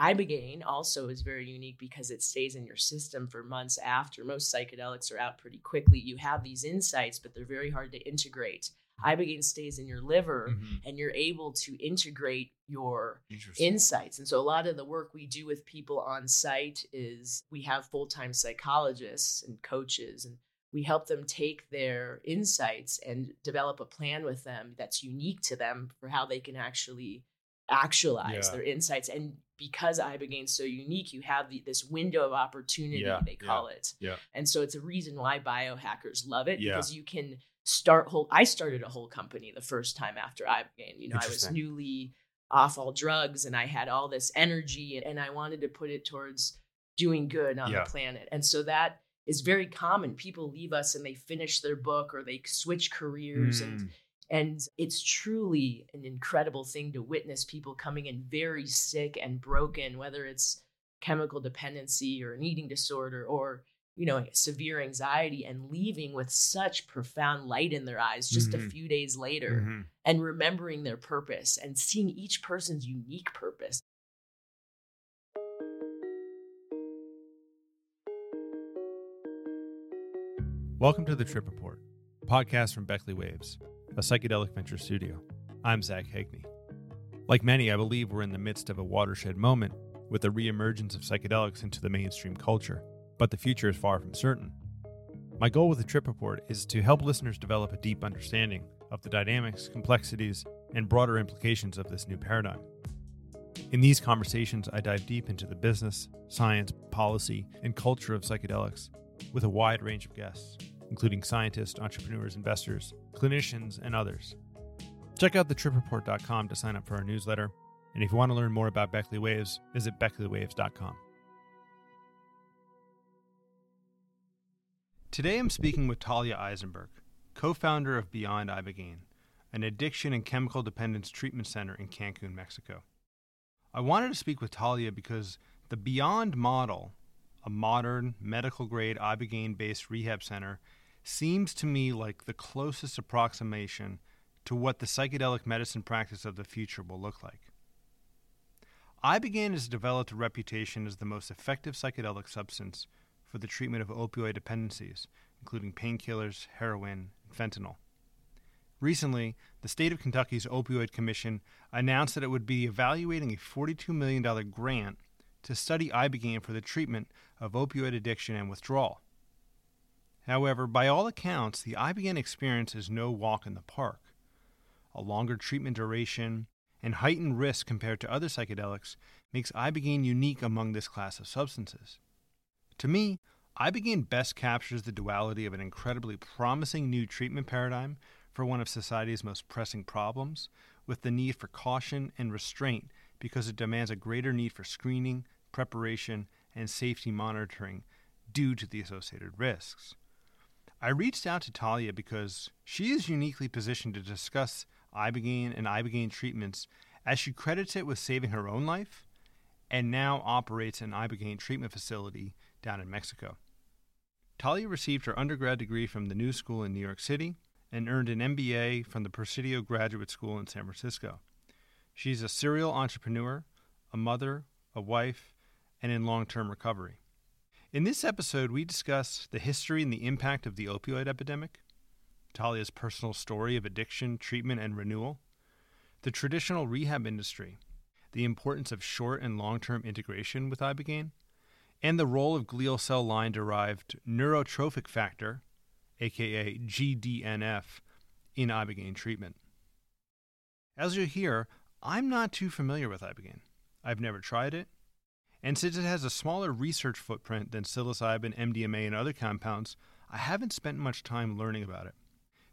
Ibogaine also is very unique because it stays in your system for months after. Most psychedelics are out pretty quickly. You have these insights, but they're very hard to integrate. Ibogaine stays in your liver Mhm. and you're able to integrate your insights. And so a lot of the work we do with people on site is we have full-time psychologists and coaches and we help them take their insights and develop a plan with them that's unique to them for how they can actually actualize Yeah. their insights and because ibogaine's so unique you have the, this window of opportunity Yeah, they call it yeah. and so it's a reason why biohackers love it Yeah. because you can start whole i started a whole company the first time after ibogaine you know i was newly off all drugs and i had all this energy and, and i wanted to put it towards doing good on Yeah. the planet and so that is very common people leave us and they finish their book or they switch careers Mm. and it's truly an incredible thing to witness people coming in very sick and broken, whether it's chemical dependency or an eating disorder or, you know, severe anxiety and leaving with such profound light in their eyes just Mhm. a few days later Mhm. and remembering their purpose and seeing each person's unique purpose. Welcome to the Trip Report, a podcast from Beckley Waves, a psychedelic venture studio. I'm Zach Haigney. Like many, I believe we're in the midst of a watershed moment with the reemergence of psychedelics into the mainstream culture, but the future is far from certain. My goal with the Trip Report is to help listeners develop a deep understanding of the dynamics, complexities, and broader implications of this new paradigm. In these conversations, I dive deep into the business, science, policy, and culture of psychedelics with a wide range of guests, including scientists, entrepreneurs, investors, clinicians, and others. Check out thetripreport.com to sign up for our newsletter. And if you want to learn more about Beckley Waves, visit beckleywaves.com. Today I'm speaking with Talia Eisenberg, co founder of Beond Ibogaine, an addiction and chemical dependence treatment center in Cancun, Mexico. I wanted to speak with Talia because the Beond model, a modern medical grade Ibogaine based rehab center, seems to me like the closest approximation to what the psychedelic medicine practice of the future will look like. Ibogaine has developed a reputation as the most effective psychedelic substance for the treatment of opioid dependencies, including painkillers, heroin, and fentanyl. Recently, the state of Kentucky's Opioid Commission announced that it would be evaluating a $42 million grant to study Ibogaine for the treatment of opioid addiction and withdrawal. However, by all accounts, the Ibogaine experience is no walk in the park. A longer treatment duration and heightened risk compared to other psychedelics makes Ibogaine unique among this class of substances. To me, Ibogaine best captures the duality of an incredibly promising new treatment paradigm for one of society's most pressing problems, with the need for caution and restraint because it demands a greater need for screening, preparation, and safety monitoring due to the associated risks. I reached out to Talia because she is uniquely positioned to discuss Ibogaine and Ibogaine treatments as she credits it with saving her own life and now operates an Ibogaine treatment facility down in Mexico. Talia received her undergrad degree from the New School in New York City and earned an MBA from the Presidio Graduate School in San Francisco. She's a serial entrepreneur, a mother, a wife, and in long term recovery. In this episode, we discuss the history and the impact of the opioid epidemic, Talia's personal story of addiction, treatment, and renewal, the traditional rehab industry, the importance of short and long term integration with Ibogaine, and the role of glial cell line derived neurotrophic factor, aka GDNF, in Ibogaine treatment. As you'll hear, I'm not too familiar with Ibogaine. I've never tried it, and since it has a smaller research footprint than psilocybin, MDMA, and other compounds, I haven't spent much time learning about it.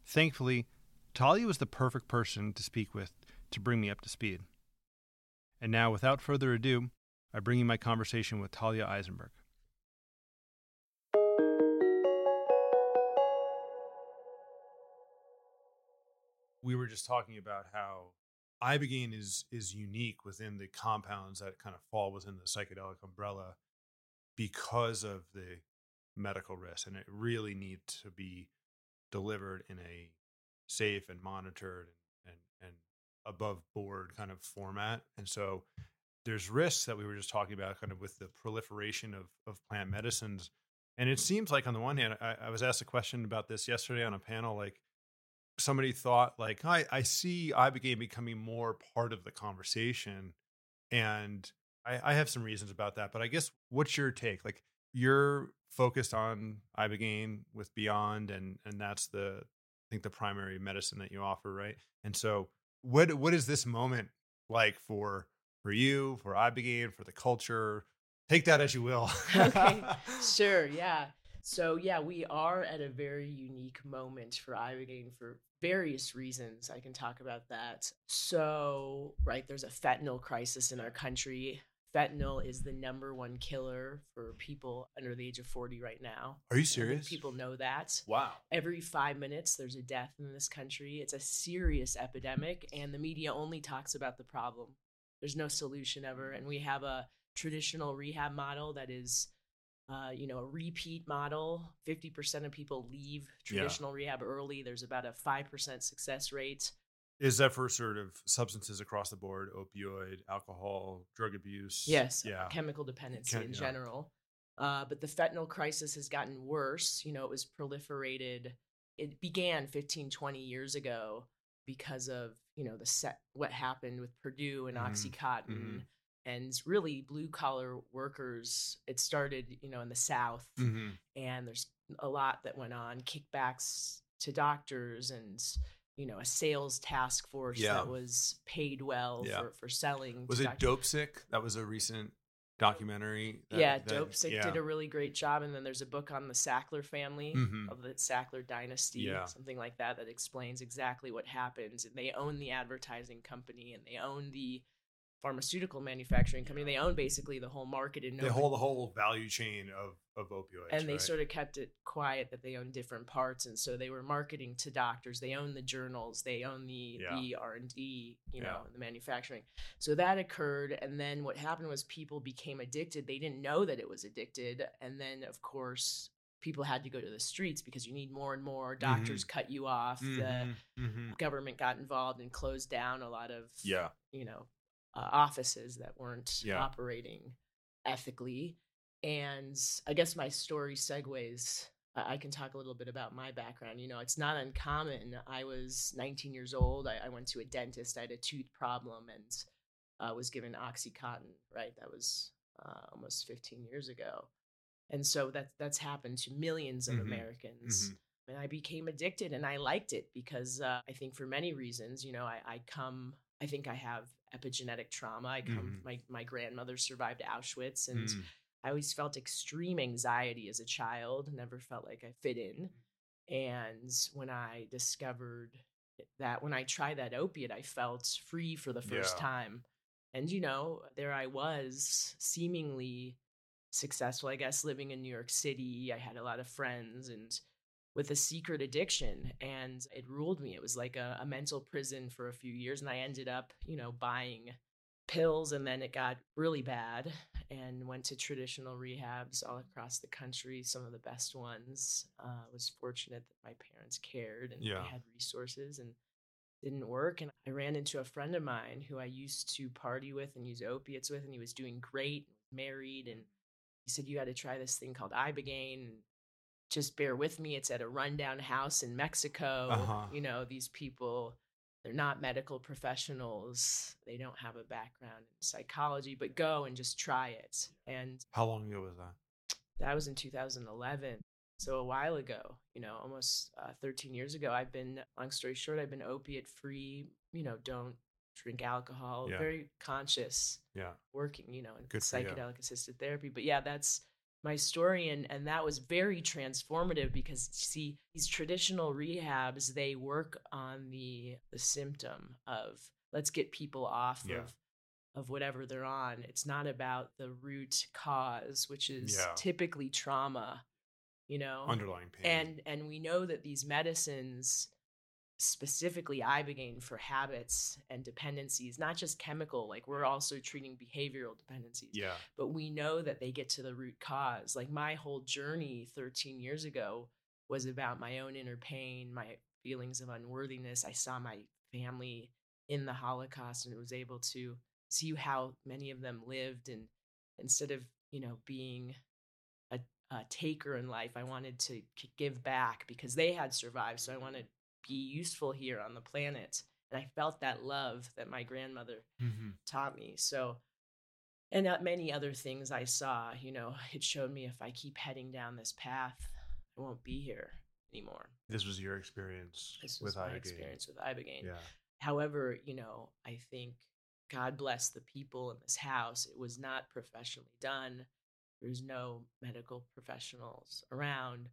Thankfully, Talia was the perfect person to speak with to bring me up to speed. And now, without further ado, I bring you my conversation with Talia Eisenberg. We were just talking about how ibogaine is is unique within the compounds that kind of fall within the psychedelic umbrella because of the medical risk, and it really needs to be delivered in a safe and monitored and and, and above board kind of format. And so there's risks that we were just talking about, kind of with the proliferation of of plant medicines. And it seems like on the one hand, I, I was asked a question about this yesterday on a panel, like somebody thought like I, I see ibogaine becoming more part of the conversation and I, I have some reasons about that but i guess what's your take? Like you're focused on ibogaine with Beond and and that's the i think the primary medicine that you offer right? And so what what is this moment like for for you for ibogaine for the culture? Take that as you will. Okay. Sure yeah. So yeah, we are at a very unique moment for Ibogaine for various reasons. I can talk about that. So, right, there's a fentanyl crisis in our country. Fentanyl is the number one killer for people under the age of 40 right now. Are you serious? People know that. Wow. Every five minutes, there's a death in this country. It's a serious epidemic, and the media only talks about the problem. There's no solution ever. And we have a traditional rehab model that is uh, you know, a repeat model. 50% of people leave traditional yeah. rehab early. There's about a 5% success rate. Is that for sort of substances across the board, opioid, alcohol, drug abuse? Yes, yeah. chemical dependency in yeah. general. Uh, but the fentanyl crisis has gotten worse. You know, it was proliferated. It began 15, 20 years ago because of, you know, the set, what happened with Purdue and mm-hmm. Oxycontin. Mm-hmm and really blue collar workers it started you know in the south mm-hmm. and there's a lot that went on kickbacks to doctors and you know a sales task force yeah. that was paid well yeah. for, for selling was it Dopesick that was a recent documentary that, yeah that, Dopesick yeah. did a really great job and then there's a book on the sackler family mm-hmm. of the sackler dynasty something like that that explains exactly what happened and they own the advertising company and they own the pharmaceutical manufacturing company. They own basically the whole market in they hold the whole value chain of of opioids. And they right? sort of kept it quiet that they own different parts, and so they were marketing to doctors. They own the journals. They own the yeah. the R and D, you know, yeah. the manufacturing. So that occurred, and then what happened was people became addicted. They didn't know that it was addicted, and then of course people had to go to the streets because you need more and more doctors mm-hmm. cut you off mm-hmm. the mm-hmm. government got involved and closed down a lot of yeah you know uh, offices that weren't yeah. operating ethically. And I guess my story segues. I can talk a little bit about my background. You know, it's not uncommon. I was 19 years old. I, I went to a dentist. I had a tooth problem and uh, was given OxyContin. Right, that was uh, almost 15 years ago, and so that that's happened to millions of mm-hmm. Americans. Mm-hmm. And I became addicted, and I liked it because uh, I think for many reasons. You know, I, I come. I think I have epigenetic trauma. I come, mm. my my grandmother survived Auschwitz, and mm. I always felt extreme anxiety as a child. Never felt like I fit in. And when I discovered that, when I tried that opiate, I felt free for the first yeah. time. And you know, there I was, seemingly successful, I guess, living in New York City. I had a lot of friends and with a secret addiction and it ruled me. It was like a, a, mental prison for a few years. And I ended up, you know, buying pills and then it got really bad and went to traditional rehabs all across the country, some of the best ones. Uh, was fortunate that my parents cared and yeah. had resources and didn't work. And I ran into a friend of mine who I used to party with and use opiates with, and he was doing great, married, and he said, You got to try this thing called Ibogaine just bear with me. It's at a rundown house in Mexico. Uh-huh. You know, these people, they're not medical professionals. They don't have a background in psychology, but go and just try it. And how long ago was that? That was in 2011. So a while ago, you know, almost uh, 13 years ago, I've been, long story short, I've been opiate free, you know, don't drink alcohol, yeah. very conscious, yeah, working, you know, in psychedelic assisted therapy. But yeah, that's my story and and that was very transformative because see these traditional rehabs they work on the the symptom of let's get people off yeah. of of whatever they're on it's not about the root cause which is yeah. typically trauma you know underlying pain and and we know that these medicines specifically ibogaine for habits and dependencies not just chemical like we're also treating behavioral dependencies yeah. but we know that they get to the root cause. Like my whole journey 13 years ago was about my own inner pain my feelings of unworthiness. I saw my family in the holocaust and was able to see how many of them lived and instead of you know being a, a taker in life i wanted to give back because they had survived so i wanted be useful here on the planet and i felt that love that my grandmother mm-hmm. taught me so and not many other things i saw you know it showed me if i keep heading down this path i won't be here anymore this was your experience this was with my Ibogaine. experience with ibogaine yeah however you know i think God bless the people in this house. It was not professionally done. There's no medical professionals around.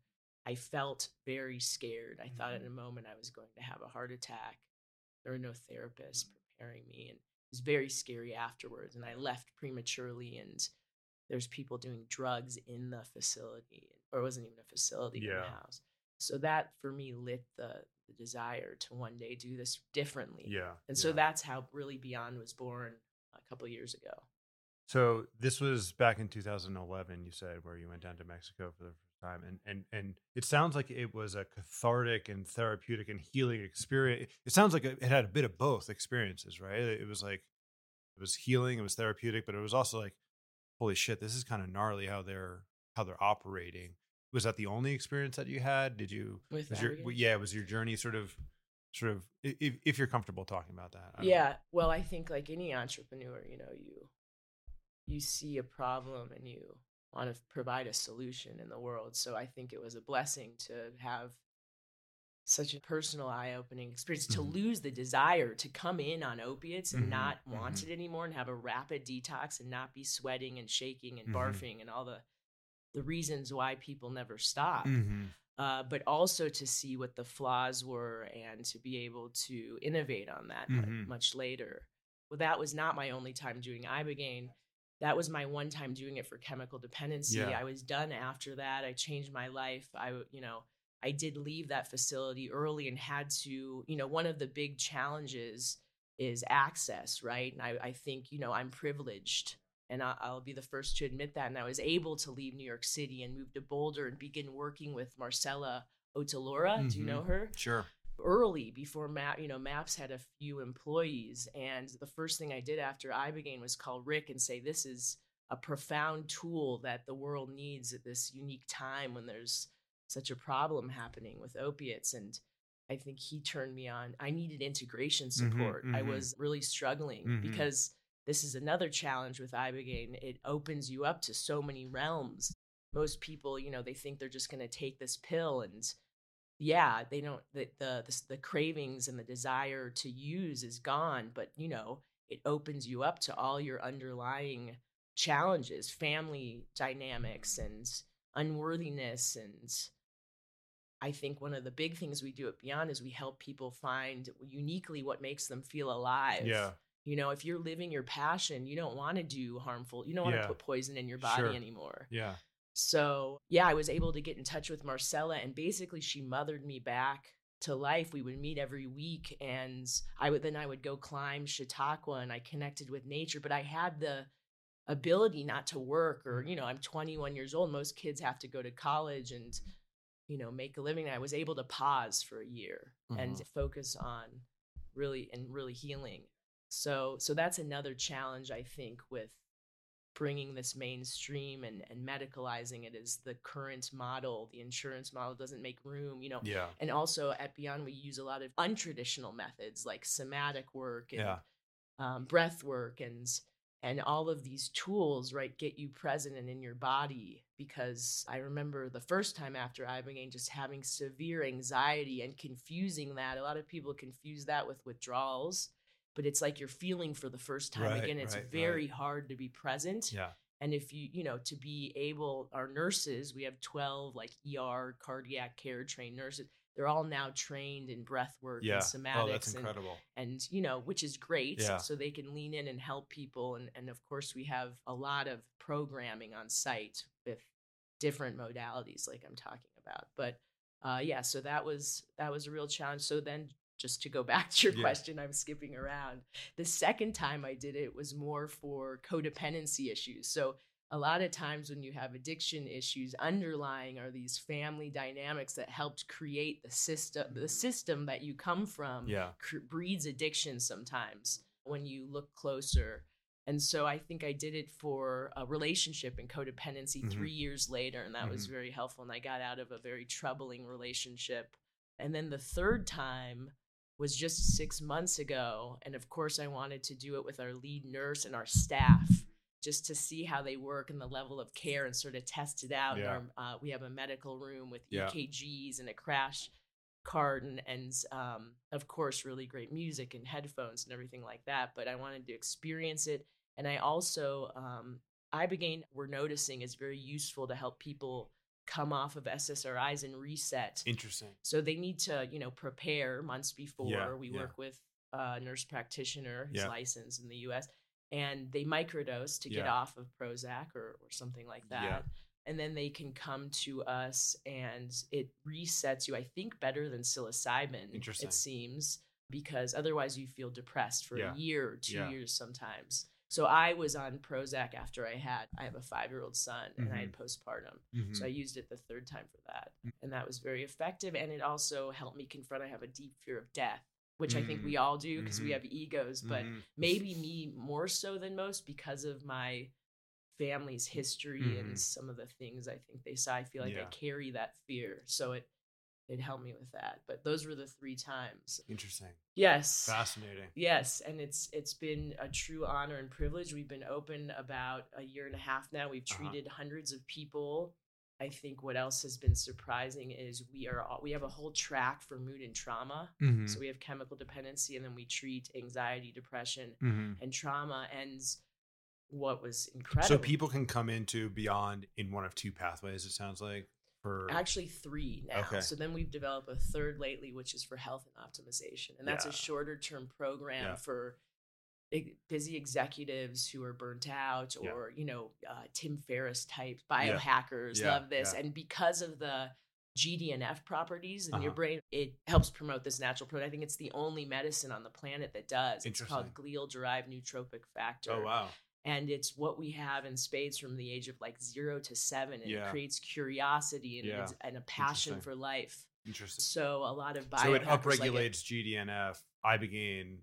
I felt very scared. I mm-hmm. thought in a moment I was going to have a heart attack. There were no therapists mm-hmm. preparing me, and it was very scary afterwards. And I left prematurely, and there's people doing drugs in the facility, or it wasn't even a facility yeah. in the house. So that for me lit the the desire to one day do this differently. Yeah. And so yeah. that's how really Beond was born a couple years ago. So this was back in 2011, you said, where you went down to Mexico for the time, and and and it sounds like it was a cathartic and therapeutic and healing experience. It sounds like it had a bit of both experiences, right? It was like it was healing, it was therapeutic, but it was also like, holy shit, this is kind of gnarly how they're how they're operating was that the only experience that you had? Did you with was your, yeah was your journey sort of sort of if if you're comfortable talking about that? Yeah, know. well, I think like any entrepreneur, you know, you you see a problem and you want to provide a solution in the world. So I think it was a blessing to have such a personal eye-opening experience mm-hmm. to lose the desire to come in on opiates and mm-hmm. not want mm-hmm. it anymore and have a rapid detox and not be sweating and shaking and mm-hmm. barfing and all the the reasons why people never stop. Mm-hmm. Uh, but also to see what the flaws were and to be able to innovate on that mm-hmm. much later. Well, that was not my only time doing Ibogaine. That was my one time doing it for chemical dependency. Yeah. I was done after that. I changed my life. I, you know, I did leave that facility early and had to, you know, one of the big challenges is access, right? And I, I think, you know, I'm privileged and I'll be the first to admit that. And I was able to leave New York City and move to Boulder and begin working with Marcela Ot'alora. Mm-hmm. Do you know mm-hmm. her? Sure. Early before Map, you know, Maps had a few employees, and the first thing I did after Ibogaine was call Rick and say, "This is a profound tool that the world needs at this unique time when there's such a problem happening with opiates." And I think he turned me on. I needed integration mm-hmm, support. Mm-hmm, mm-hmm. I was really struggling mm-hmm. because this is another challenge with ibogaine it opens you up to so many realms most people you know they think they're just going to take this pill and yeah they don't the, the, the the cravings and the desire to use is gone but you know it opens you up to all your underlying challenges family dynamics and unworthiness and I think one of the big things we do at Beond is we help people find uniquely what makes them feel alive. Yeah. You know, if you're living your passion, you don't want to do harmful, you don't want to put poison in your body sure. anymore. Yeah. So, yeah, I was able to get in touch with Marcela and basically she mothered me back to life. We would meet every week and I would then I would go climb Chautauqua and I connected with nature, but I had the ability not to work or, you know, I'm 21 years old. Most kids have to go to college and you know, make a living. I was able to pause for a year mm-hmm. and focus on really and really healing so so that's another challenge I think with bringing this mainstream and, and medicalizing it is the current model the insurance model doesn't make room you know yeah. and also at Beond we use a lot of untraditional methods like somatic work and yeah. um, breath work and and all of these tools right get you present and in your body. Because i remember the first time after ibogaine just having severe anxiety and confusing that. A lot of people confuse that with withdrawals but it's like you're feeling for the first time right, again. It's right, very right. hard to be present. Yeah. And if you, you know, to be able, our nurses, we have 12 like ER cardiac care trained nurses. They're all now trained in breath work yeah. and somatics. Oh, that's incredible. And, and, you know, which is great. Yeah. So they can lean in and help people. And, and of course, we have a lot of programming on site with different modalities like I'm talking about. But uh, yeah, so that was that was a real challenge. So then just to go back to your yeah. question, I'm skipping around. The second time I did it was more for codependency issues. So a lot of times when you have addiction issues underlying are these family dynamics that helped create the system the system that you come from yeah. cr- breeds addiction sometimes when you look closer And so I think I did it for a relationship and codependency Mhm. three years later, and that was Mhm. very helpful. And I got out of a very troubling relationship. And then the third time was just six months ago. And of course, I wanted to do it with our lead nurse and our staff just to see how they work and the level of care and sort of test it out. Yeah. Our, uh, we have a medical room with Yeah. EKGs and a crash cart and, and um, of course really great music and headphones and everything like that but i wanted to experience it and i also um, ibogaine we're noticing is very useful to help people come off of ssris and reset Interesting. so they need to you know prepare months before Yeah, we yeah. work with a nurse practitioner who's Yeah. licensed in the us and they microdose to get off of prozac or, or something like that and then they can come to us and it resets you i think better than psilocybin Interesting. it seems because otherwise you feel depressed for a year or two years sometimes so i was on prozac after i had i have a five year old son and i had mm-hmm. postpartum Mhm. so I mm-hmm. used it the third time for that. Mm. And that was very effective. And it also helped me confront I have a deep fear of death, which I think we mm-hmm. all do because we have egos, but maybe me more so than most because of my family's history and some of the things I think they saw. I feel like I carry that fear. So it it helped me with that. But those were the three times. Interesting. Yes. Fascinating. Yes, and it's it's been a true honor and privilege. We've been open about a year and a half now. We've Uh-huh. treated hundreds of people. I think what else has been surprising is we are all, we have a whole track for mood and trauma. Mm-hmm. So we have chemical dependency, and then we treat anxiety, depression, mm-hmm. and trauma. And what was incredible, So people can come into Beond in one of two pathways. It sounds like for actually three now. Okay. So then we've developed a third lately, which is for health and optimization, and that's Yeah. a shorter term program Yeah. for busy executives who are burnt out Yeah. or you know uh, Tim Ferriss type biohackers Yeah, love this, yeah. and because of the GDNF properties in your Uh-huh. brain, it helps promote this natural protein. I think it's the only medicine on the planet that does. It's called glial derived neurotrophic factor oh wow, and it's what we have in spades from the age of like zero to seven and Yeah. it creates curiosity and, Yeah. and a passion for life interesting. so a lot of bio So it biohackers like upregulates GDNF. Ibogaine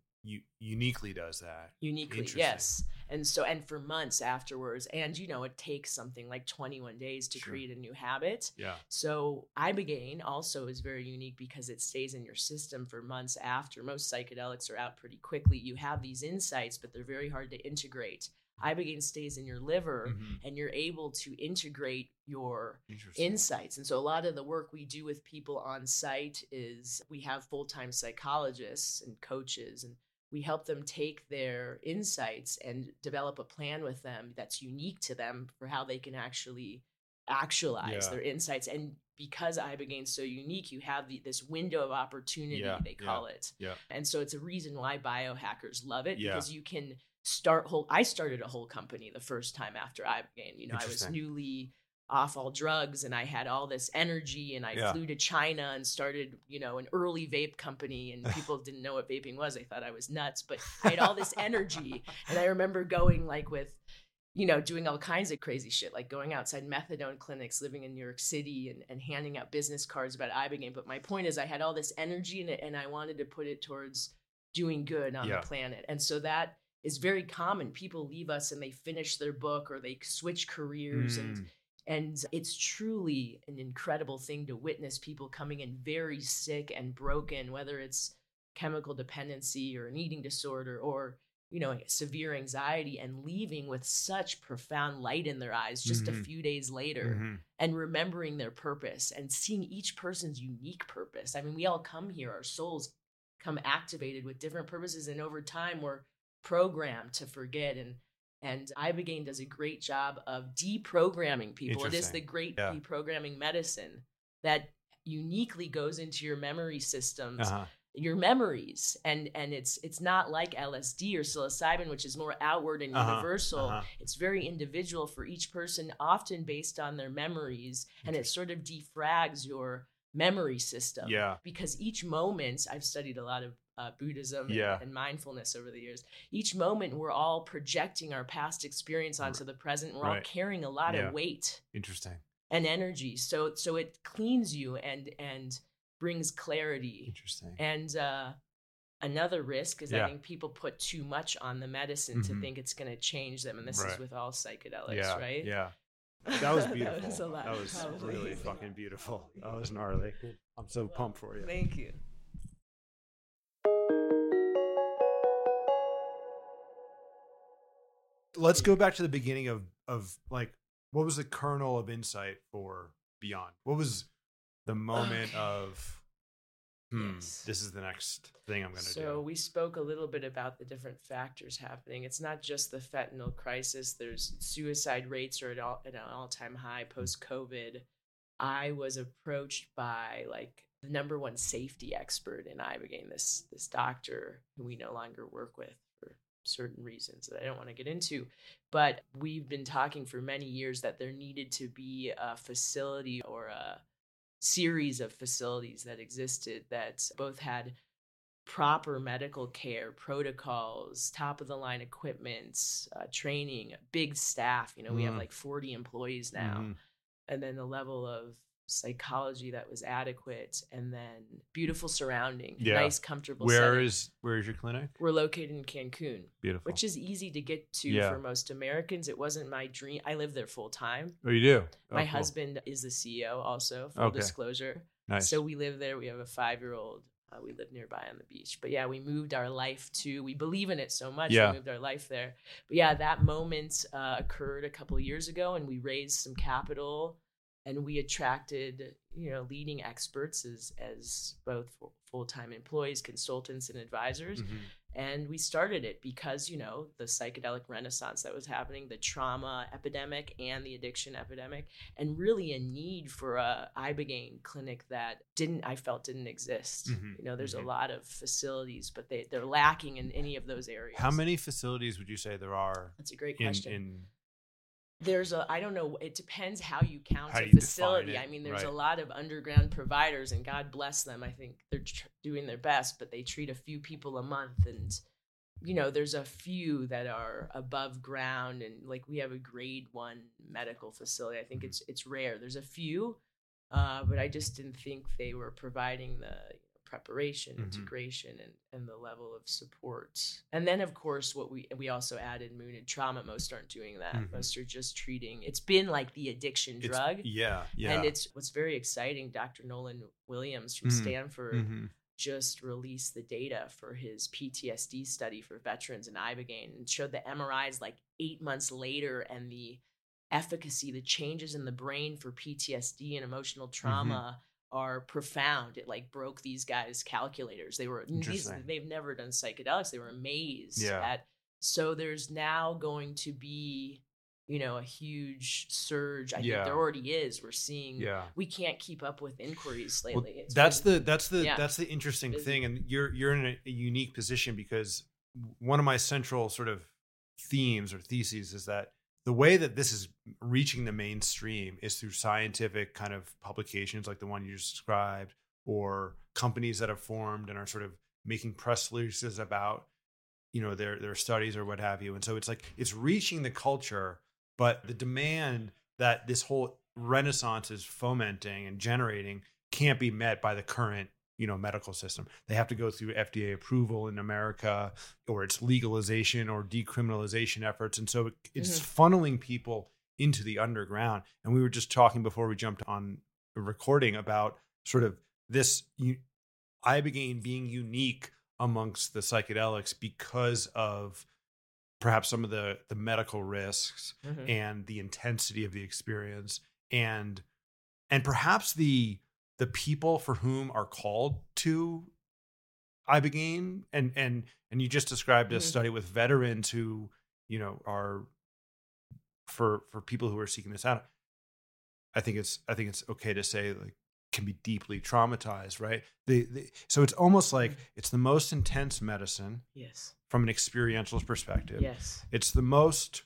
uniquely does that. uniquely yes and so and for months afterwards and you know it takes something like 21 days to Sure. create a new habit Yeah. so ibogaine also is very unique because it stays in your system for months after most psychedelics are out pretty quickly you have these insights but they're very hard to integrate ibogaine stays in your liver Mhm. and you're able to integrate your insights. And so a lot of the work we do with people on site is we have full-time psychologists and coaches and we help them take their insights and develop a plan with them that's unique to them for how they can actually actualize Yeah. their insights and because ibogaine's so unique you have the, this window of opportunity Yeah, they call it Yeah. and so it's a reason why biohackers love it Yeah. because you can start whole I started a whole company the first time after Ibogaine. You know, I was newly off all drugs and I had all this energy and I Yeah. flew to China and started, you know, an early vape company and people didn't know what vaping was. They thought I was nuts, but I had all this energy. And I remember going like with you know, doing all kinds of crazy shit, like going outside methadone clinics, living in New York City, and, and handing out business cards about Ibogaine. But my point is, I had all this energy in it, and I wanted to put it towards doing good on Yeah. the planet. And so that is very common. People leave us and they finish their book or they switch careers, and Mm. and it's truly an incredible thing to witness people coming in very sick and broken, whether it's chemical dependency or an eating disorder or you know severe anxiety and leaving with such profound light in their eyes just Mhm. a few days later Mhm. and remembering their purpose and seeing each person's unique purpose i mean we all come here our souls come activated with different purposes and over time we're programmed to forget and and ibogaine does a great job of deprogramming people it is the great Yeah. deprogramming medicine that uniquely goes into your memory systems Uh-huh. your memories and and it's it's not like LSD or psilocybin which is more outward and Uh-huh, universal uh-huh. it's very individual for each person often based on their memories and it sort of defrags your memory system Yeah. because each moment I've studied a lot of uh, Buddhism and- Yeah. and, mindfulness over the years. Each moment we're all projecting our past experience onto the present. We're all carrying a lot Yeah. of weight Interesting. and energy. So so it cleans you and and brings clarity Interesting. and uh another risk is Yeah. I think people put too much on the medicine to Mhm. think it's going to change them, and this Right. is with all psychedelics, right? yeah. That was beautiful. that was a lot. That was really fucking beautiful. That was gnarly. I'm so pumped for you. Thank you. Let's go back to the beginning of of like what was the kernel of insight for Beond? What was the moment Okay. of hmm, Yes. this is the next thing I'm going to So do. So we spoke a little bit about the different factors happening. It's not just the fentanyl crisis. There's suicide rates are at, all, at an all-time high post COVID. I was approached by like the number one safety expert in Ibogaine, this this doctor who we no longer work with certain reasons that I don't want to get into. But we've been talking for many years that there needed to be a facility or a series of facilities that existed that both had proper medical care protocols top of the line equipment uh, training big staff you know we have Mhm. like 40 employees now Mhm. and then the level of psychology that was adequate and then beautiful surrounding Yeah. nice comfortable Where setting. is where is your clinic? we're located in cancun Beautiful. which is easy to get to Yeah. for most americans it wasn't my dream i live there full time oh, you do. Oh, my cool. husband is the ceo also full Okay. disclosure Nice. so we live there. We have a five year old. Uh, we live nearby on the beach. But yeah, we moved our life to, we believe in it so much. Yeah. We moved our life there. But yeah, that moment uh, occurred a couple of years ago and we raised some capital and we attracted, you know, leading experts as, as both full time employees, consultants, and advisors. Mhm. And we started it because, you know, the psychedelic renaissance that was happening, the trauma epidemic and the addiction epidemic, and really a need for a Ibogaine clinic that didn't, I felt didn't exist. Mhm, You know, there's mhm. a lot of facilities, but they, they're lacking in any of those areas. How many facilities would you say there are That's a great in question. in there's a i don't know it depends how you count How a you facility. i mean there's a lot of underground providers and god bless them. I think they're tr- doing their best but they treat a few people a month and you know there's a few that are above ground and like we have a grade one medical facility. I think Mhm. it's it's rare. There's a few uh, but i just didn't think they were providing the preparation Mhm. integration and, and the level of support and then of course what we we also added moon and trauma most aren't doing that Mhm. most are just treating it's been like the addiction it's- drug Yeah, yeah. and it's what's very exciting dr nolan williams from Mhm. stanford Mhm. just released the data for his PTSD study for veterans in Ibogaine and showed the MRIs like eight months later and the efficacy, the changes in the brain for PTSD and emotional Mm-hmm. trauma are profound. It like broke these guys' calculators. They were these, they've never done psychedelics. They were amazed Yeah. at so there's now going to be you know a huge surge. I Yeah. think there already is. We're seeing yeah. we can't keep up with inquiries lately. It's that's been- the that's the yeah. that's the interesting thing, and you're you're in a, a unique position because one of my central sort of themes or theses is that the way that this is reaching the mainstream is through scientific kind of publications like the one you just described, or companies that have formed and are sort of making press releases about you know their their studies or what have you. And so it's like it's reaching the culture but the demand that this whole renaissance is fomenting and generating can't be met by the current you know medical system. They have to go through fda approval in america or its legalization or decriminalization efforts. And so it, it's funneling people into the underground. And we were just talking before we jumped on recording about sort of this u- ibogaine being unique amongst the psychedelics because of perhaps some of the the medical risks Mhm. and the intensity of the experience and and perhaps the the people for whom are called to ibogaine and and and you just described a Mhm. study with veterans who you know are for for people who are seeking this out i think it's i think it's okay to say like can be deeply traumatized right the, the so it's almost like it's the most intense medicine Yes. from an experiential perspective Yes. it's the most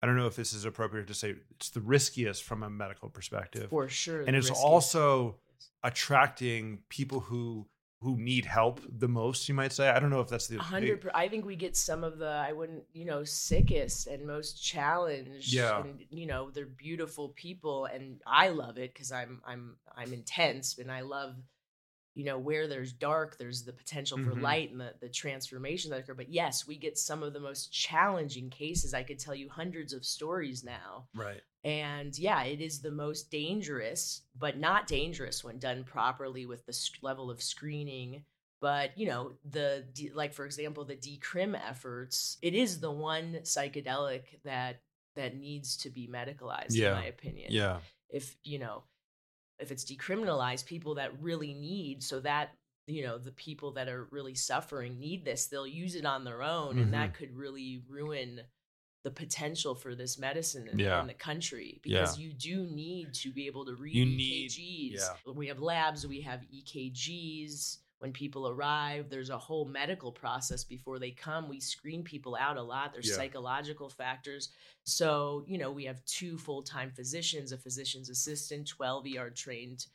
i don't know if this is appropriate to say it's the riskiest from a medical perspective For sure. and it's riskiest. also. Attracting people who who need help the most you might say i don't know if that's the hundred. Per- I think we get some of the I wouldn't you know sickest and most challenged. Yeah. And you know they're beautiful people, and I love it because I'm I'm I'm intense and I love you know where there's dark there's the potential for Mhm. light and the, the transformation that occur but yes we get some of the most challenging cases i could tell you hundreds of stories now Right. And yeah it is the most dangerous but not dangerous when done properly with the level of screening but you know the like for example the decrim efforts it is the one psychedelic that that needs to be medicalized Yeah. in my opinion Yeah. if you know if it's decriminalized people that really need so that you know the people that are really suffering need this they'll use it on their own and Mm-hmm. that could really ruin the potential for this medicine in, Yeah. in the country because you do need to be able to read You need- EKGs. yeah. We have labs, we have EKGs. When people arrive, there's a whole medical process before they come. We screen people out a lot. There's Yeah. psychological factors. So, you know, we have two full time physicians, a physician's assistant, 12 ER trained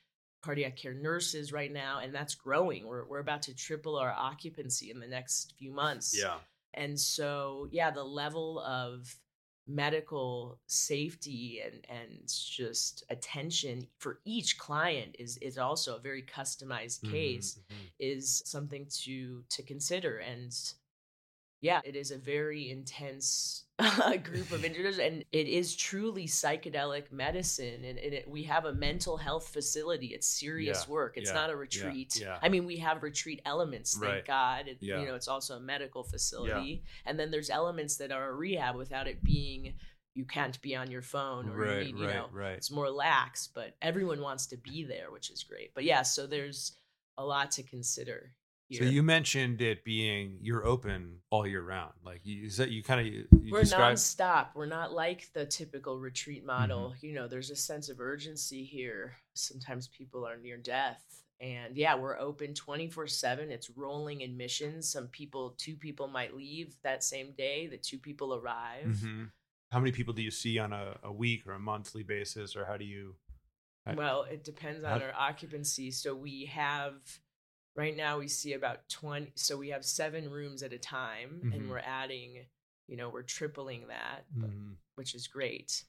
cardiac care nurses right now, and that's growing. We're, we're about to triple our occupancy in the next few months. Yeah. And so, yeah, the level of medical safety and and just attention for each client is is also a very customized case Mhm. is something to to consider and yeah it is a very intense uh, group of individuals and it is truly psychedelic medicine and, and it, we have a mental health facility it's serious Yeah, work it's yeah, not a retreat yeah. i mean we have retreat elements thank Right. god it, you know it's also a medical facility and then there's elements that are a rehab without it being you can't be on your phone or Right. you need you right. know right. it's more lax, but everyone wants to be there, which is great. But yeah, so there's a lot to consider. So you mentioned it being you're open all year round. Like you is that you kind of you we're describe nonstop. We're not like the typical retreat model. Mm-hmm. You know, there's a sense of urgency here. Sometimes people are near death. And yeah, we're open 24 7. It's rolling admissions. Some people, two people might leave that same day, the two people arrive. Mhm. How many people do you see on a, a week or a monthly basis, or how do you? Well, it depends How- on our occupancy. So we have right now we see about 20 so we have 7 rooms at a time Mhm. and we're adding, you know, we're tripling that, but- Mhm. which is great.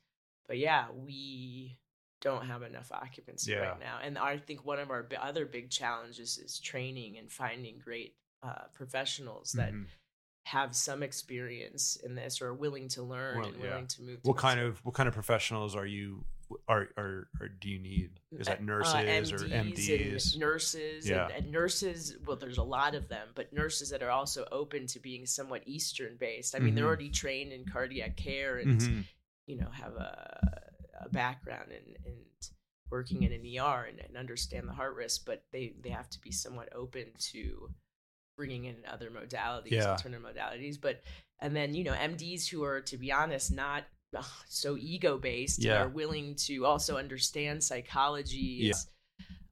But yeah, we don't have enough occupancy Yeah. right now. And I think one of our b- other big challenges is training and finding great uh, professionals that Mhm. have some experience in this or are willing to learn Well, and yeah. willing to move. To What kind of what kind of professionals are you are are, or do you need? Is that uh, nurses or MDs MDs? and nurses Yeah. and, and nurses well there's a lot of them but nurses that are also open to being somewhat eastern based i mean they're Mhm. already trained in cardiac care and Mhm. you know have a, a background in, in working in an er and, and understand the heart risk but they they have to be somewhat open to bringing in other modalities Yeah. alternative modalities but and then you know mds who are to be honest not ugh, so ego based Yeah. are willing to also understand psychology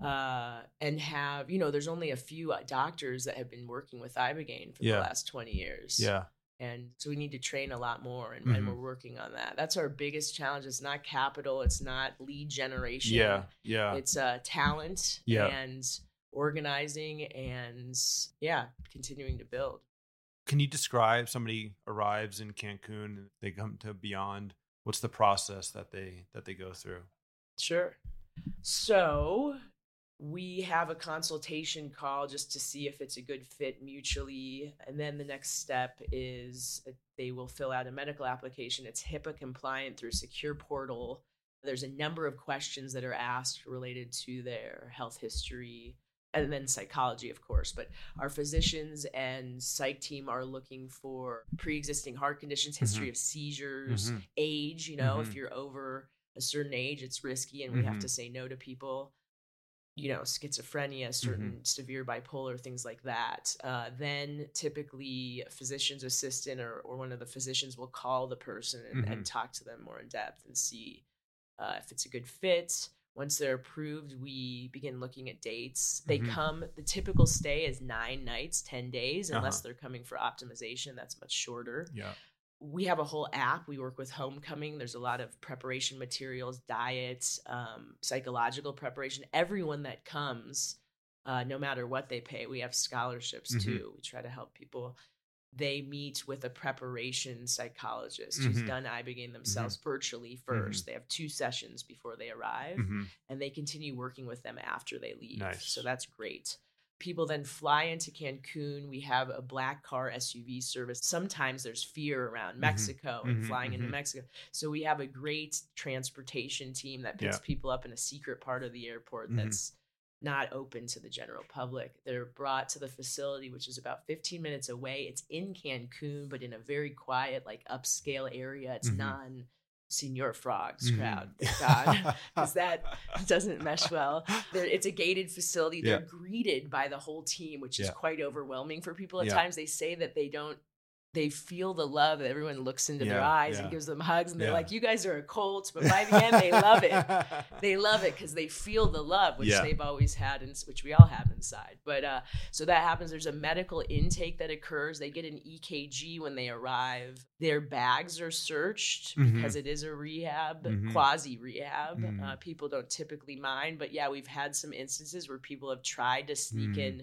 uh, and have you know there's only a few uh, doctors that have been working with ibogaine for Yeah. the last 20 years Yeah. and so we need to train a lot more and, and Mhm. we're working on that that's our biggest challenge it's not capital it's not lead generation Yeah. Yeah. it's uh, talent Yeah. and organizing and yeah continuing to build Can you describe somebody arrives in Cancun they come to Beond? What's the process that they that they go through? Sure. So we have a consultation call just to see if it's a good fit mutually. And then the next step is uh, they will fill out a medical application. It's HIPAA compliant through Secure Portal. There's a number of questions that are asked related to their health history and then psychology, of course. But our physicians and psych team are looking for pre existing heart conditions, history of seizures, Mhm. age. You know, if Mhm. you're over a certain age, it's risky and we have to say no to people. You know, schizophrenia, Mm-hmm. certain severe bipolar, things like that. Uh, then typically, a physician's assistant or, or one of the physicians will call the person and, Mm-hmm. and talk to them more in depth and see uh, if it's a good fit. Once they're approved, we begin looking at dates. They Mhm. come, the typical stay is nine nights, 10 days, unless Uh-huh. they're coming for optimization. That's much shorter Yeah. we have a whole app. We work with Homecoming. There's a lot of preparation materials, diets, um, psychological preparation. Everyone that comes, uh, no matter what they pay, we have scholarships Mhm. too. We try to help people. They meet with a preparation psychologist who's Mhm. done ibogaine themselves virtually 1st They have two sessions before they arrive, Mhm. and they continue working with them after they leave. Nice. So that's great. people then fly into Cancun. We have a black car SUV service. Sometimes there's fear around Mhm. Mexico and Mhm, flying into. Mexico. So we have a great transportation team that picks Yeah. people up in a secret part of the airport that's not open to the general public. They're brought to the facility, which is about 15 minutes away. It's in Cancun, but in a very quiet, like upscale area. It's Mhm. non Senor Frogs Mhm. crowd. God. Because that doesn't mesh well. They're, it's a gated facility. They're Yeah. greeted by the whole team, which is Yeah. quite overwhelming for people. At Yeah. times, they say that they don't. They feel the love. that Everyone looks into their eyes yeah. and gives them hugs, and they're like, "You guys are a cult," but by the end, they love it. They love it because they feel the love, which Yeah. they've always had, and which we all have inside. But uh, so that happens. There's a medical intake that occurs. They get an EKG when they arrive. Their bags are searched Mhm. because it is a rehab, Mhm. quasi rehab. Mhm. Uh, people don't typically mind, but yeah, we've had some instances where people have tried to sneak Mm. in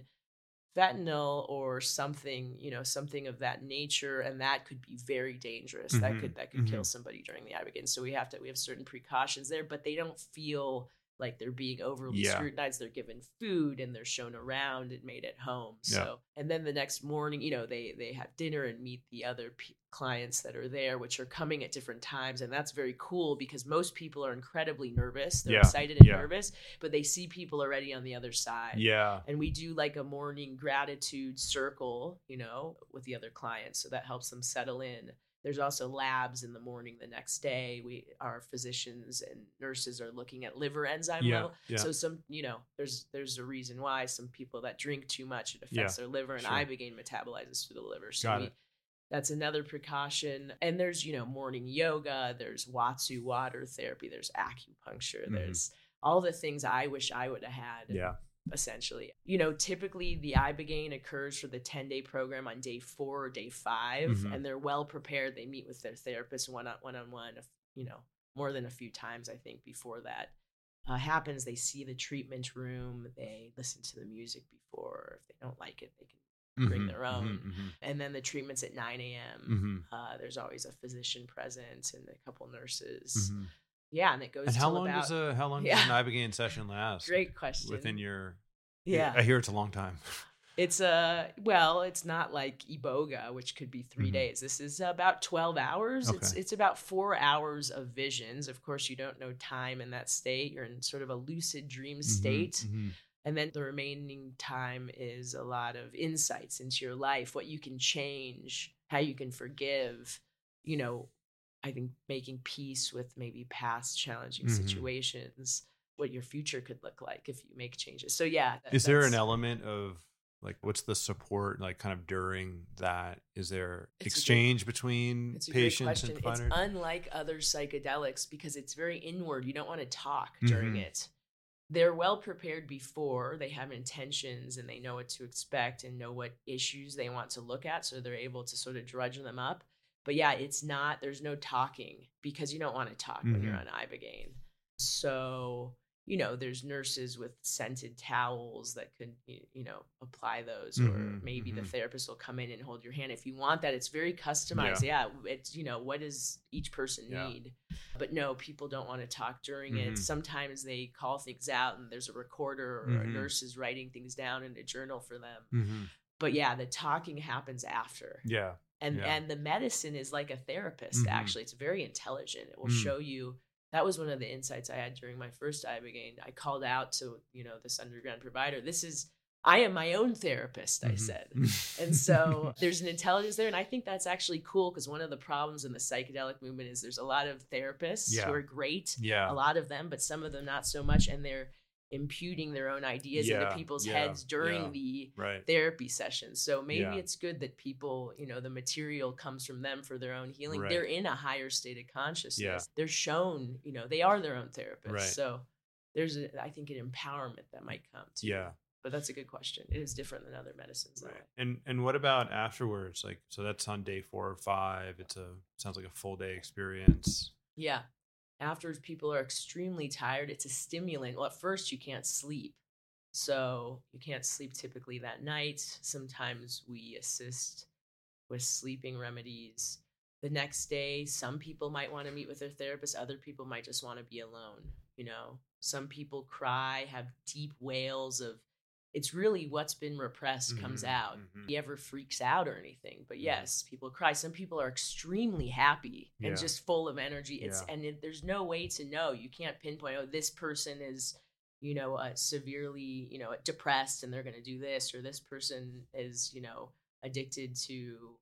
fentanyl or something, you know, something of that nature, and that could be very dangerous. That Mhm. could that could kill Mhm. somebody during the ibogaine. So we have to we have certain precautions there, but they don't feel like they're being overly Yeah. scrutinized. They're given food and they're shown around and made at home. Yeah. So and then the next morning, you know, they they have dinner and meet the other p- clients that are there, which are coming at different times, and that's very cool because most people are incredibly nervous. They're Yeah. excited and Yeah. nervous, but they see people already on the other side yeah. and we do like a morning gratitude circle you know with the other clients so that helps them settle in there's also labs in the morning the next day we our physicians and nurses are looking at liver enzyme Yeah. level Yeah. so some you know there's there's a reason why some people that drink too much it affects Yeah, their liver and sure. ibogaine metabolizes through the liver so Got we, it. that's another precaution and there's you know morning yoga there's watsu water therapy there's acupuncture Mhm. there's all the things i wish i would have had yeah. Essentially. You know, typically the ibogaine occurs for the 10 day program on day four or day 5 Mhm. and they're well prepared. They meet with their therapist one on one on one, you know, more than a few times, I think, before that uh, happens. They see the treatment room, they listen to the music before. If they don't like it, they can. Bring Mhm, their own. mhm, mhm. And then the treatment's at 9 a.m. Mhm. Uh, there's always a physician present and a couple nurses. Yeah, and it goes. And how long about, does a how long Yeah. does an ibogaine session last? Great question. Within your yeah, I hear it's a long time. It's a well, it's not like iboga, which could be 3 Mhm. days. This is about twelve hours. It's Okay. it's about four hours of visions. Of course, you don't know time in that state. You're in sort of a lucid dream Mhm, state, mhm. and then the remaining time is a lot of insights into your life, what you can change, how you can forgive. You know, I think making peace with maybe past challenging Mhm. situations, what your future could look like if you make changes. So yeah, that- Is there an element of like what's the support like kind of during that? Is there It's a good- exchange between It's a great patients and It's unlike other psychedelics because it's very inward. You don't want to talk during Mhm. it. They're well prepared before, they have intentions and they know what to expect and know what issues they want to look at. So they're able to sort of drudge them up. But yeah, it's not, there's no talking because you don't want to talk when you're Mhm. on Ibogaine. So, you know, there's nurses with scented towels that could, you know, apply those, or Mhm, maybe the mhm. therapist will come in and hold your hand if you want that. It's very customized. Yeah, it's you know, what does each person Yeah. need? But no, people don't want to talk during it. Sometimes they call things out, and there's a recorder or a Mhm. nurse is writing things down in a journal for them. But yeah, the talking happens after Yeah. And Yeah. and the medicine is like a therapist Mhm. actually it's very intelligent it will Mm. show you that was one of the insights i had during my first ibogaine i called out to you know this underground provider this is i am my own therapist i Mhm. said and so there's an intelligence there and i think that's actually cool because one of the problems in the psychedelic movement is there's a lot of therapists Yeah. who are great yeah. a lot of them but some of them not so much and they're imputing their own ideas Yeah, into people's yeah, heads during yeah. the Right. therapy sessions. So maybe it's good that people, you know, the material comes from them for their own healing. Right. They're in a higher state of consciousness. They're shown, you know, they are their own therapist. Right. So there's, a, I think, an empowerment that might come to. Yeah. But that's a good question. It is different than other medicines. Right. And and what about afterwards? Like so that's on day four or five. It's a sounds like a full day experience. Yeah. Afterwards, people are extremely tired. It's a stimulant. Well, at first, you can't sleep. So you can't sleep typically that night. Sometimes we assist with sleeping remedies. The next day, some people might want to meet with their therapist, other people might just want to be alone. You know, some people cry, have deep wails of it's really what's been repressed comes Mhm, out. mhm. He ever freaks out or anything. But yes, people cry. Some people are extremely happy Yeah. and just full of energy. It's Yeah. and it, there's no way to know. You can't pinpoint. Oh, this person is, you know, uh, severely, you know, depressed, and they're going to do this, or this person is, you know, addicted to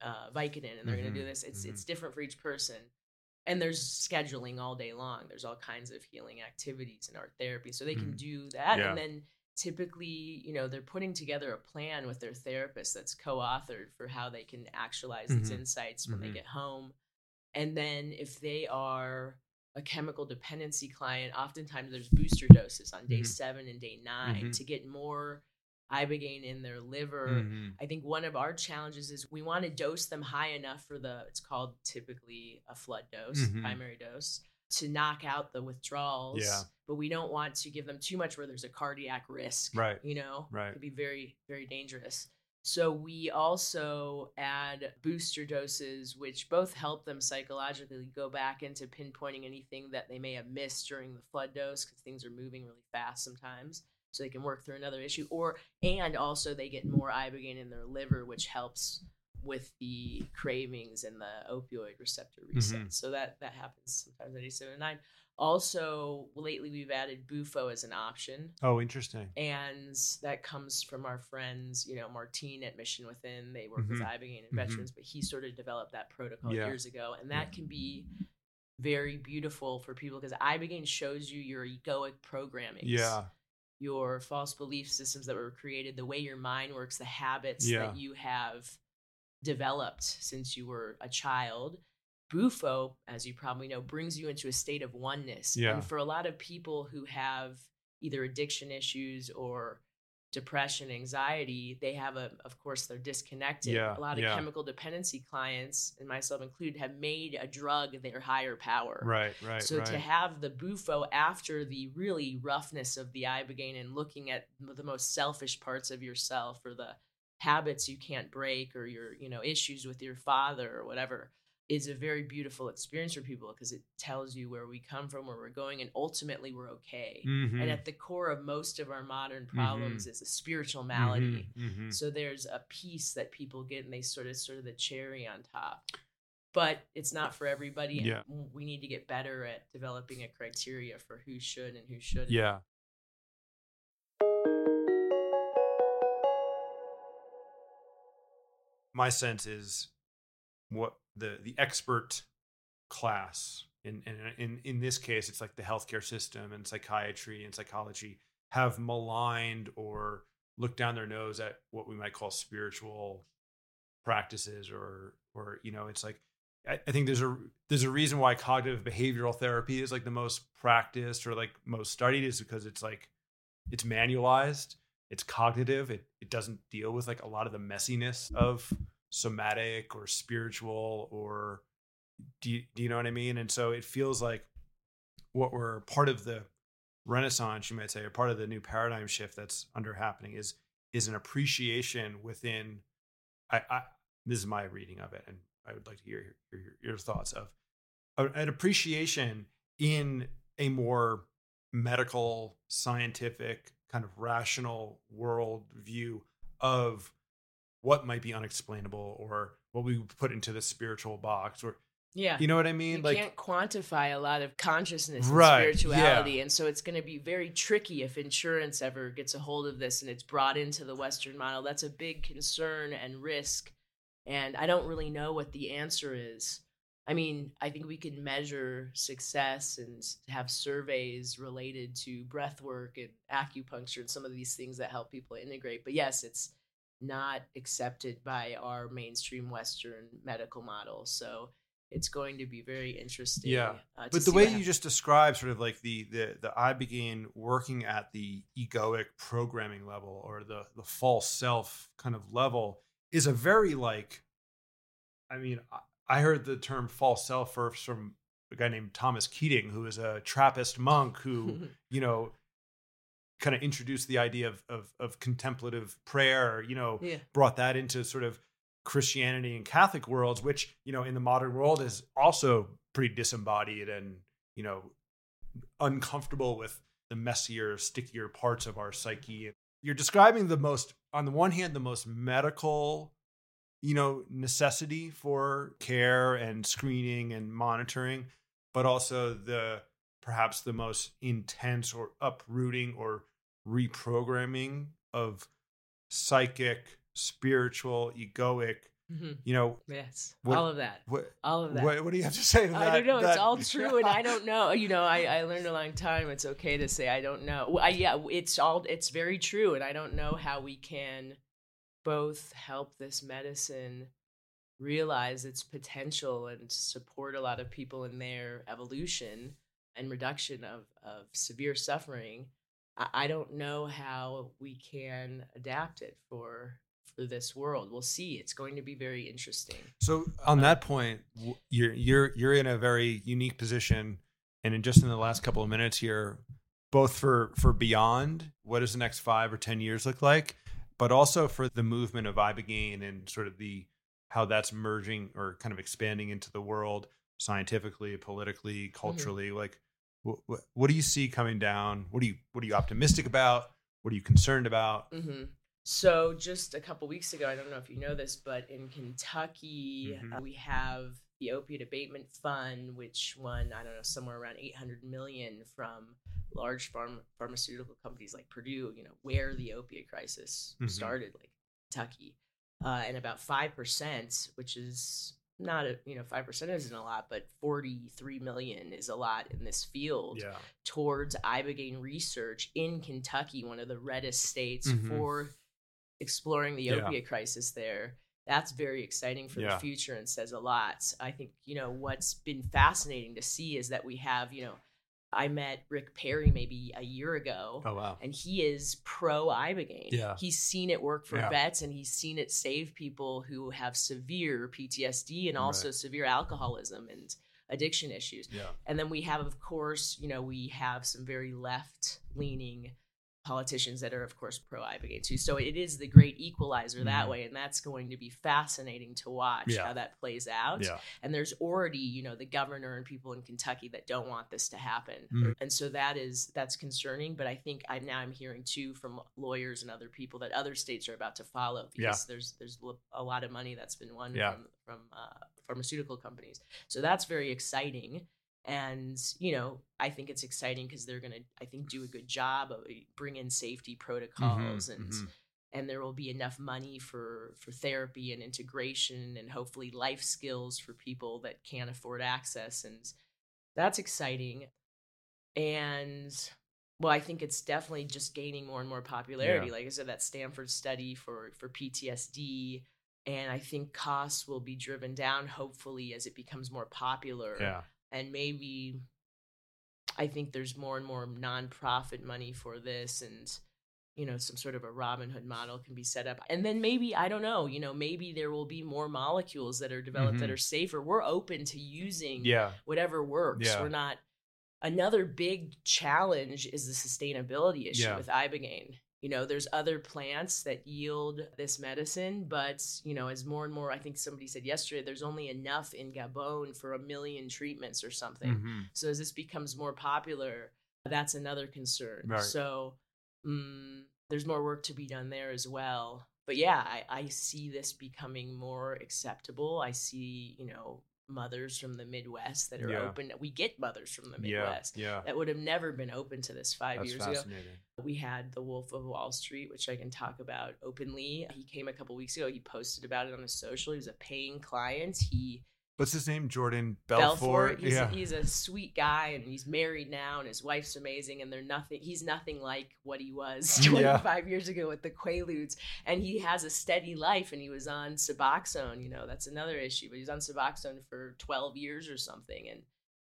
uh, Vicodin, and they're going to do this. It's it's different for each person. And there's scheduling all day long. There's all kinds of healing activities and art therapy, so they can Mhm. do that. Yeah. And then typically, you know, they're putting together a plan with their therapist that's co-authored for how they can actualize these Mhm. insights when they Mhm. get home. And then if they are a chemical dependency client, oftentimes there's booster doses on day Mhm. seven and day 9 Mhm. to get more ibogaine in their liver. Mhm. I think one of our challenges is we want to dose them high enough for the it's called typically a flood dose, Mhm. primary dose, to knock out the withdrawals. Yeah. But we don't want to give them too much where there's a cardiac risk. Right. You know? Right. It could be very, very dangerous. So we also add booster doses, which both help them psychologically go back into pinpointing anything that they may have missed during the flood dose because things are moving really fast sometimes. So they can work through another issue, or and also they get more ibogaine in their liver, which helps with the cravings and the opioid receptor reset. Mhm. So that that happens sometimes at 87 and 9. Also, lately we've added Bufo as an option Oh, interesting. and that comes from our friends, you know, Martín at Mission Within. They work with Mhm. Ibogaine and Mhm. veterans, but he sort of developed that protocol Yeah. years ago, and that can be very beautiful for people because Ibogaine shows you your egoic programming, Yeah. your false belief systems that were created, the way your mind works, the habits Yeah. that you have developed since you were a child. Bufo, as you probably know, brings you into a state of oneness. Yeah. And for a lot of people who have either addiction issues or depression, anxiety, they have a, of course, they're disconnected. Yeah, A lot of yeah. chemical dependency clients, and myself included, have made a drug their higher power. Right. Right. So right. to have the bufo after the really roughness of the ibogaine and looking at the most selfish parts of yourself or the habits you can't break or your you know issues with your father or whatever is a very beautiful experience for people because it tells you where we come from, where we're going, and ultimately we're okay. Mhm. And at the core of most of our modern problems Mm-hmm. is a spiritual malady. Mhm, mhm. So there's a piece that people get, and they sort of sort of the cherry on top. But it's not for everybody, and Yeah. we need to get better at developing a criteria for who should and who shouldn't. Yeah. My sense is what the the expert class in in in this case it's like the healthcare system and psychiatry and psychology have maligned or looked down their nose at what we might call spiritual practices or or you know it's like I, I think there's a there's a reason why cognitive behavioral therapy is like the most practiced or like most studied is because it's like it's manualized it's cognitive it it doesn't deal with like a lot of the messiness of somatic or spiritual or do you, do you know what i mean? And so it feels like what we're part of the renaissance you might say or part of the new paradigm shift that's under happening is is an appreciation within i, I this is my reading of it and i would like to hear your, your, your thoughts of uh, an appreciation in a more medical scientific kind of rational world view of what might be unexplainable or what we put into the spiritual box or Yeah. you know what i mean? Like you like can't quantify a lot of consciousness and Right, spirituality and so it's going to be very tricky if insurance ever gets a hold of this and it's brought into the western model. That's a big concern and risk and i don't really know what the answer is i mean i think we can measure success and have surveys related to breath work and acupuncture and some of these things that help people integrate but yes it's not accepted by our mainstream western medical model so it's going to be very interesting. Yeah. uh, but the way you just described sort of like the the the i began working at the egoic programming level or the the false self kind of level is a very like i mean I- heard the term false self first from a guy named thomas keating who is a trappist monk who you know kind of introduced the idea of, of of contemplative prayer you know yeah. brought that into sort of Christianity and Catholic worlds, which you know in the modern world is also pretty disembodied and you know uncomfortable with the messier, stickier parts of our psyche. you're describing the most on the one hand the most medical you know necessity for care and screening and monitoring but also the perhaps the most intense or uprooting or reprogramming of psychic spiritual egoic Mhm. you know Yes, What- all of that, what all of that. what, what do you have to say to that I don't know. that- it's all true, and I don't know. You know, I, I learned a long time. It's okay to say I don't know. I, yeah, it's all. It's very true, and I don't know how we can both help this medicine realize its potential and support a lot of people in their evolution and reduction of of severe suffering. I, I don't know how we can adapt it for for this world. We'll see. It's going to be very interesting. So on uh, that point, you're you're you're in a very unique position, and in just in the last couple of minutes here, both for for Beond what does the next five or ten years look like, but also for the movement of ibogaine and sort of the how that's merging or kind of expanding into the world scientifically, politically, culturally. Like, what, do you see coming down? What are you what are you optimistic about? What are you concerned about? hmm So just a couple weeks ago, I don't know if you know this, but in Kentucky, Mhm. uh, we have the opiate abatement fund, which won I don't know somewhere around 800 million from large farm pharmaceutical companies like Purdue. You know where the opiate crisis Mhm. started, like Kentucky, uh, and about five percent, which is not a you know five percent isn't a lot, but 43 million is a lot in this field Yeah. towards ibogaine research in Kentucky, one of the reddest states Mhm. for exploring the Yeah. opiate crisis there. That's very exciting for Yeah. the future and says a lot. I think, you know, what's been fascinating to see is that we have, you know, I met Rick Perry maybe a year ago. Oh wow. And he is pro ibogaine. Yeah. he's seen it work for Yeah. vets, and he's seen it save people who have severe PTSD and Right. also severe alcoholism and addiction issues. Yeah. And then we have, of course, you know, we have some very left leaning politicians that are, of course, pro ibogaine too. So it is the great equalizer that Mhm. way. And that's going to be fascinating to watch Yeah. how that plays out. Yeah. And there's already, you know, the governor and people in Kentucky that don't want this to happen. Mm. And so that is that's concerning. But I think I'm now I'm hearing too from lawyers and other people that other states are about to follow Yeah. because there's there's a lot of money that's been won Yeah. from from uh, pharmaceutical companies. So that's very exciting. And you know, I think it's exciting because they're going to, I think, do a good job of eh, bring in safety protocols Mhm, and mhm. and there will be enough money for for therapy and integration and hopefully life skills for people that can't afford access and that's exciting and well i think it's definitely just gaining more and more popularity Yeah. like i said that stanford study for for ptsd and i think costs will be driven down hopefully as it becomes more popular Yeah. And maybe I think there's more and more nonprofit money for this and you know some sort of a Robin Hood model can be set up and then maybe I don't know you know maybe there will be more molecules that are developed that Mhm. are safer we're open to using Yeah. whatever works Yeah. we're not another big challenge is the sustainability issue Yeah. with ibogaine you know there's other plants that yield this medicine but you know as more and more i think somebody said yesterday there's only enough in gabon for a million treatments or something Mhm. so as this becomes more popular that's another concern Right. so mm, there's more work to be done there as well but yeah I, I see this becoming more acceptable i see you know mothers from the midwest that are Yeah. open. We get mothers from the midwest Yeah. that would have never been open to this five That's years ago. we had the wolf of wall street which i can talk about openly. He came a couple weeks ago. He posted about it on his social. He was a paying client. He What's his name? Jordan Belfort. Belfort. He's, yeah. he's a sweet guy and he's married now and his wife's amazing and they're nothing he's nothing like what he was Yeah. 25 years ago with the Quaaludes and he has a steady life and he was on Suboxone, you know, that's another issue, but he's on Suboxone for 12 years or something and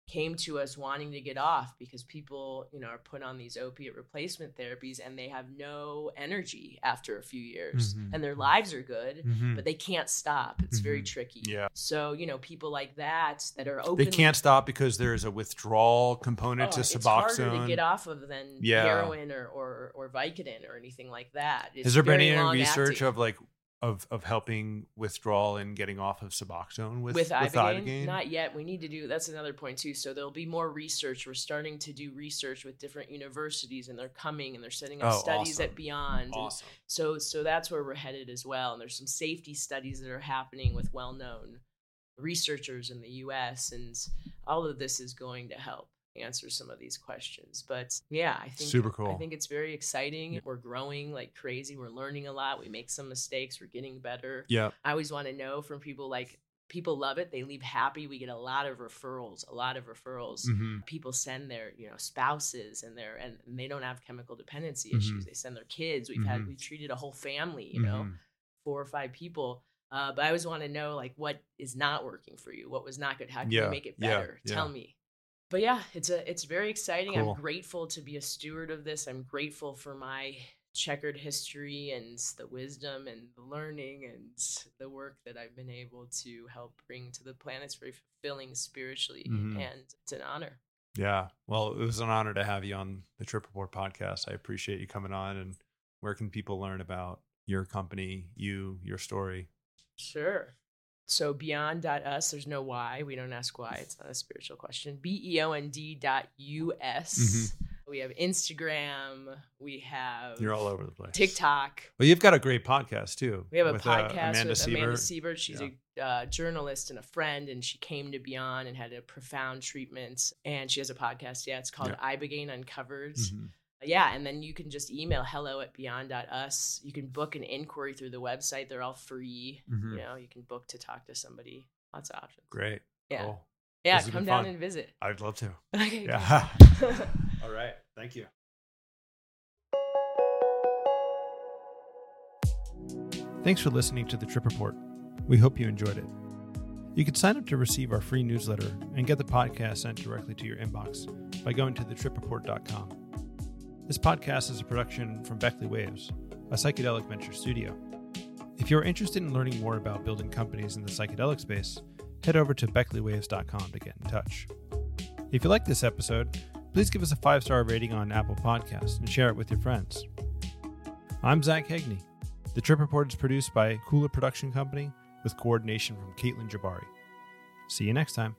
came to us wanting to get off because people, you know, are put on these opiate replacement therapies and they have no energy after a few years Mhm. and their lives are good Mhm. but they can't stop. It's very Mhm. tricky. Yeah. So you know, people like that that are open. They can't stop because there is a withdrawal component to Suboxone. It's harder to get off of than Yeah. heroin or, or or Vicodin or anything like that. It's Has there been any research acting. of like of of helping withdrawal and getting off of Suboxone with with, with ibogaine, ibogaine? not yet. We need to do that's another point too. So there'll be more research. We're starting to do research with different universities and they're coming and they're setting up Oh, studies awesome. at Beond. And awesome. so so that's where we're headed as well. And there's some safety studies that are happening with well-known researchers in the us and all of this is going to help answer some of these questions but yeah i think Super cool. i think it's very exciting we're growing like crazy we're learning a lot we make some mistakes we're getting better Yeah. I always want to know from people like people love it. They leave happy. We get a lot of referrals, a lot of referrals. hmm People send their, you know, spouses and their and they don't have chemical dependency Mhm. issues. They send their kids. We've had Mhm. we've treated a whole family, you know, four or five people. Uh, but I always want to know like what is not working for you, what was not good, how can Yeah, we make it better? yeah. Tell me. But yeah, it's a it's very exciting. Cool. I'm grateful to be a steward of this. I'm grateful for my checkered history and the wisdom and the learning and the work that I've been able to help bring to the planet. It's very fulfilling spiritually Mhm. and it's an honor. Yeah. Well, it was an honor to have you on the Trip Report podcast. I appreciate you coming on. And where can people learn about your company, you, your story? Sure. So beond.us, there's no why. We don't ask why. It's not a spiritual question. B E O N D dot US. We have Instagram. We have Mm-hmm. You're all over the place. TikTok. Well, you've got a great podcast too. We have a with, uh, podcast Amanda with Amanda Siebert. Siebert. She's a uh, journalist and a friend, and she came to Beond and had a profound treatment. And she has a podcast. Yeah, it's called Ibogaine Uncovered. Mhm. Yeah, and then you can just email hello at beond.us. You can book an inquiry through the website. They're all free. Mhm. You know, you can book to talk to somebody. Lots of options. Great. Yeah. Cool. Yeah, This come down fun. and visit. I'd love to. Okay. Yeah. all right. Thank you. Thanks for listening to the Trip Report. We hope you enjoyed it. You can sign up to receive our free newsletter and get the podcast sent directly to your inbox by going to thetripreport.com. This podcast is a production from Beckley Waves, a psychedelic venture studio. If you're interested in learning more about building companies in the psychedelic space, head over to beckleywaves.com to get in touch. If you like this episode, please give us a five star rating on Apple Podcasts and share it with your friends. I'm Zach Haigney. The Trip Report is produced by Cooler Production Company with coordination from Caitlin Jabari. See you next time.